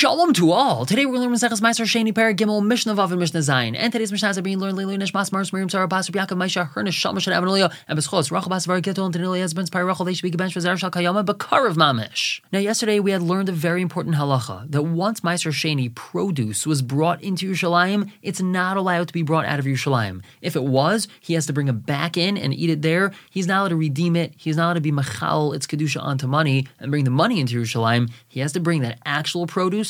Shalom to all. Today we're going to learn Maseches Meiser Sheni Per Gimel Mishnah Vav and Mishnah Zayin. And today's Mishnahs are being learned Leilu Nishmas Mars Miriam Sarah Bas Yaakov Maisha Hernish Shalom Shad Avnolio and Beschos Rachel Bas Var and Danili Ezbens Pai Rachel They should be Gebench Vazer Shal Kayama Bakarav Mamish. Now yesterday we had learned a very important halacha that once Meiser Sheni produce was brought into Yerushalayim, it's not allowed to be brought out of Yerushalayim. If it was, he has to bring it back in and eat it there. He's not allowed to redeem it. He's not allowed to be machal its kedusha onto money and bring the money into Yerushalayim. He has to bring that actual produce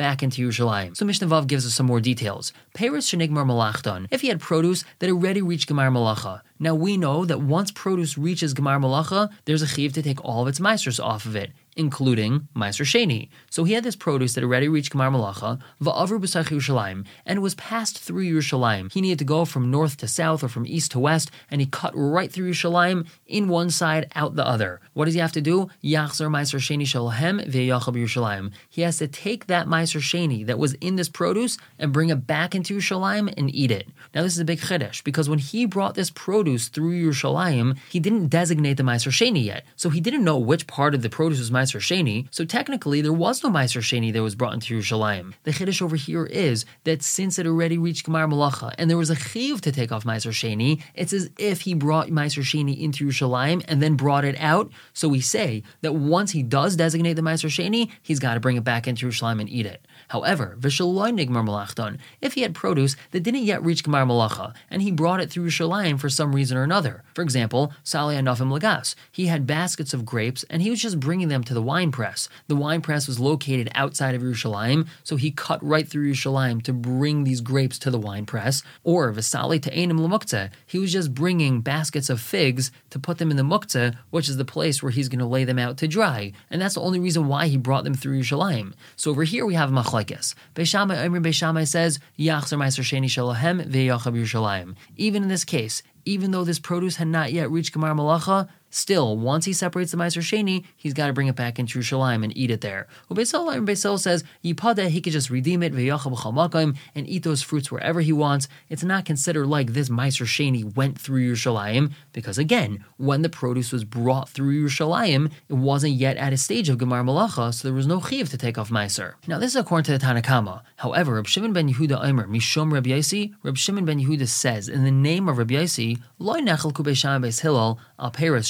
back into Yerushalayim. So Mishnah Vav gives us some more details. Peres shenigmar malachton. If he had produce that already reached Gemar Malacha. Now we know that once produce reaches Gemar Malacha, there's a chiv to take all of its meisters off of it including Meiser Sheni. So he had this produce that already reached Gemar Malacha, Va'avru B'sach Yerushalayim, and was passed through Yerushalayim. He needed to go from north to south or from east to west, and he cut right through Yerushalayim, in one side, out the other. What does he have to do? Yachzer Meiser Sheni Ve'yachab Yerushalayim. He has to take that Sheni that was in this produce and bring it back into Yerushalayim and eat it. Now this is a big chiddush, because when he brought this produce through Yerushalayim, he didn't designate the Meiser Sheni yet, so he didn't know which part of the produce was Meiser Sheni, so technically there was no Meiser Sheni that was brought into Yerushalayim. The Chiddush over here is that since it already reached Gemar Malacha and there was a Chiv to take off Meiser Sheni, it's as if he brought Meiser Sheni into Yerushalayim and then brought it out. So we say that once he does designate the Meiser Sheni, he's got to bring it back into Yerushalayim and eat it. However, Vishaloi Nigmar Malachton, if he had produce that didn't yet reach Gemar Malacha and he brought it through Yerushalayim for some reason or another, for example, Sali Anafim Lagas, he had baskets of grapes and he was just bringing them to the wine press. The wine press was located outside of Yerushalayim, so he cut right through Yerushalayim to bring these grapes to the wine press. Or Vasali to Einim Lamukta, he was just bringing baskets of figs to put them in the Mukta, which is the place where he's going to lay them out to dry. And that's the only reason why he brought them through Yerushalayim. So over here we have Machlekes. Beishamai Omer Beishamai says, Yachzer Meiser Sheni Shalahem Ve'yachab Yerushalayim. Even in this case, even though this produce had not yet reached Gemar Malacha, Still, once he separates the Meiser Sheni, he's got to bring it back into Yerushalayim and eat it there. Ubeisel and Beisel says, Yipada, he could just redeem it, and eat those fruits wherever he wants. It's not considered like this Meiser Sheni went through Yerushalayim, because again, when the produce was brought through Yerushalayim, it wasn't yet at a stage of Gemar Malacha, so there was no chiv to take off Meiser. Now, this is according to the Tanna Kamma. However, Reb Shimon ben Yehuda Omer, Mishom Reb Yaisi, Reb Shimon ben Yehuda says, in the name of Reb Yaisi, Loy Nechel Kubesham Beis Hillel, Al Peres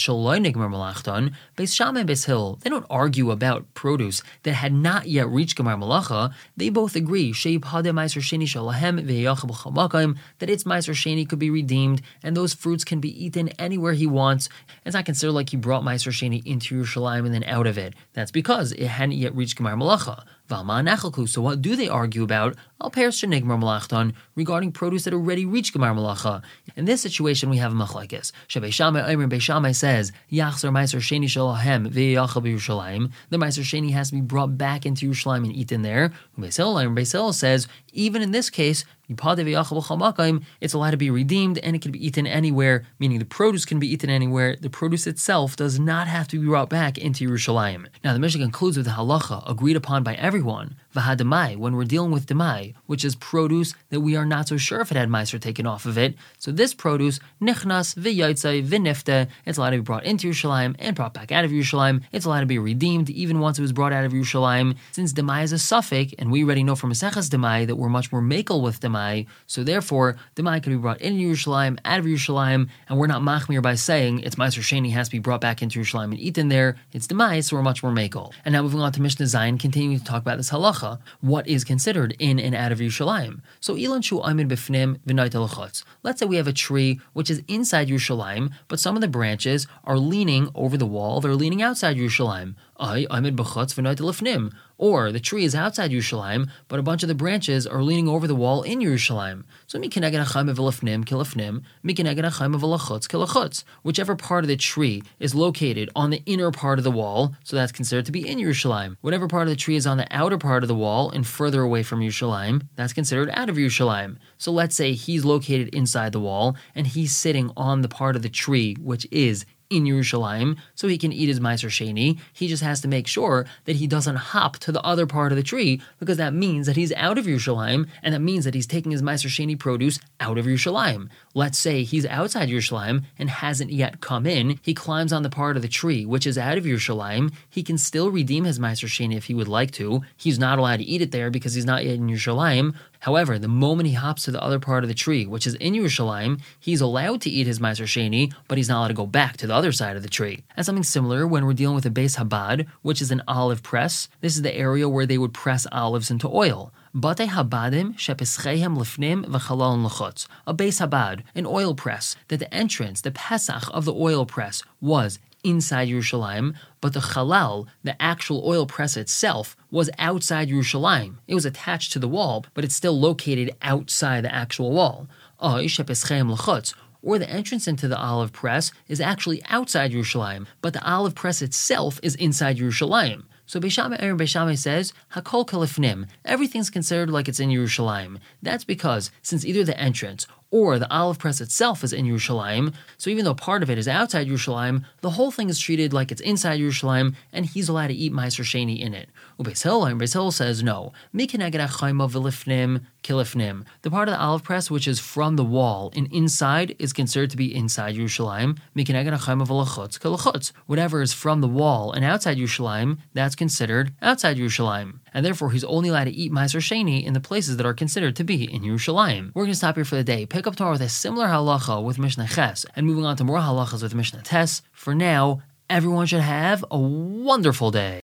They don't argue about produce that had not yet reached Gemar Malacha. They both agree that its Meiser Sheni could be redeemed and those fruits can be eaten anywhere he wants. It's not considered like he brought Meiser Sheni into Yerushalayim and then out of it. That's because it hadn't yet reached Gemar Malacha. So what do they argue about? Al malachton regarding produce that already reached gemar malacha. In this situation, we have a machlekes. Shammai Omer Beishamai says Yachzer Meiser Sheni Shalahem V'Yachal Yerushalayim. The Meiser Sheni has to be brought back into Yerushalayim and eaten there. Omer Beisel says even in this case, it's allowed to be redeemed and it can be eaten anywhere, meaning the produce can be eaten anywhere. The produce itself does not have to be brought back into Yerushalayim. Now, the Mishnah concludes with the halacha agreed upon by everyone, v'hadamai, when we're dealing with demai, which is produce that we are not so sure if it had meiser taken off of it. So this produce, nichnas, v'yotzai, v'nifte, it's allowed to be brought into Yerushalayim and brought back out of Yerushalayim. It's allowed to be redeemed even once it was brought out of Yerushalayim. Since demai is a safek, and we already know from Maseches demai that we're much more makel with demai, so therefore demai can be brought into Yerushalayim, out of Yerushalayim, and we're not machmir by saying it's meiser sheni has to be brought back into Yerushalayim and eaten there. It's demai, so we're much more makel. And now moving on to Mishnah Zayin, continuing to talk about this halacha what is considered in and out of Yerushalayim. So ilan shu aimin b'fnim Let's say we have a tree which is inside Yerushalayim, but some of the branches are leaning over the wall. They're leaning outside Yerushalayim. I aimin b'chutz lefnim. Or the tree is outside Yerushalayim, but a bunch of the branches are leaning over the wall in Yerushalayim. So achayim achayim v'lachutz kilachutz. Whichever part of the tree is located on the inner part of the wall, so that's considered to be in Yerushalayim. Whatever part of the tree is on the outer part of the wall and further away from Yerushalayim, that's considered out of Yerushalayim. So let's say he's located inside the wall and he's sitting on the part of the tree which is in Yerushalayim, so he can eat his Meiser Sheni. He just has to make sure that he doesn't hop to the other part of the tree, because that means that he's out of Yerushalayim, and that means that he's taking his Meiser Sheni produce out of Yerushalayim. Let's say he's outside Yerushalayim and hasn't yet come in. He climbs on the part of the tree which is out of Yerushalayim. He can still redeem his Meiser Sheni if he would like to. He's not allowed to eat it there because he's not yet in Yerushalayim. However, the moment he hops to the other part of the tree, which is in Yerushalayim, he's allowed to eat his Meiser Sheni, but he's not allowed to go back to the other side of the tree. And something similar when we're dealing with a Beis Habad, which is an olive press. This is the area where they would press olives into oil. Bate Habadim shepeschehem lifnim v'chalon lechutz. A Beis Habad, an oil press, that the entrance, the Pesach of the oil press was inside Yerushalayim, but the Chalal, the actual oil press itself, was outside Yerushalayim. It was attached to the wall, but it's still located outside the actual wall. Or the entrance into the olive press is actually outside Yerushalayim, but the olive press itself is inside Yerushalayim. So Beishamai Aaron Beishamai says, Hakol Kalifnim, everything's considered like it's in Yerushalayim. That's because, since either the entrance or the olive press itself is in Yerushalayim, so even though part of it is outside Yerushalayim, the whole thing is treated like it's inside Yerushalayim, and he's allowed to eat Meiser Sheni in it. Ubeis Hillel says no. Kilifnim. The part of the olive press which is from the wall and inside is considered to be inside Yerushalayim. Whatever is from the wall and outside Yerushalayim, that's considered outside Yerushalayim. And therefore, he's only allowed to eat Meiser Sheni in the places that are considered to be in Yerushalayim. We're going to stop here for the day. Up tomorrow with a similar halacha with Mishnah Ches, and moving on to more halachas with Mishnah Tes. For now, everyone should have a wonderful day.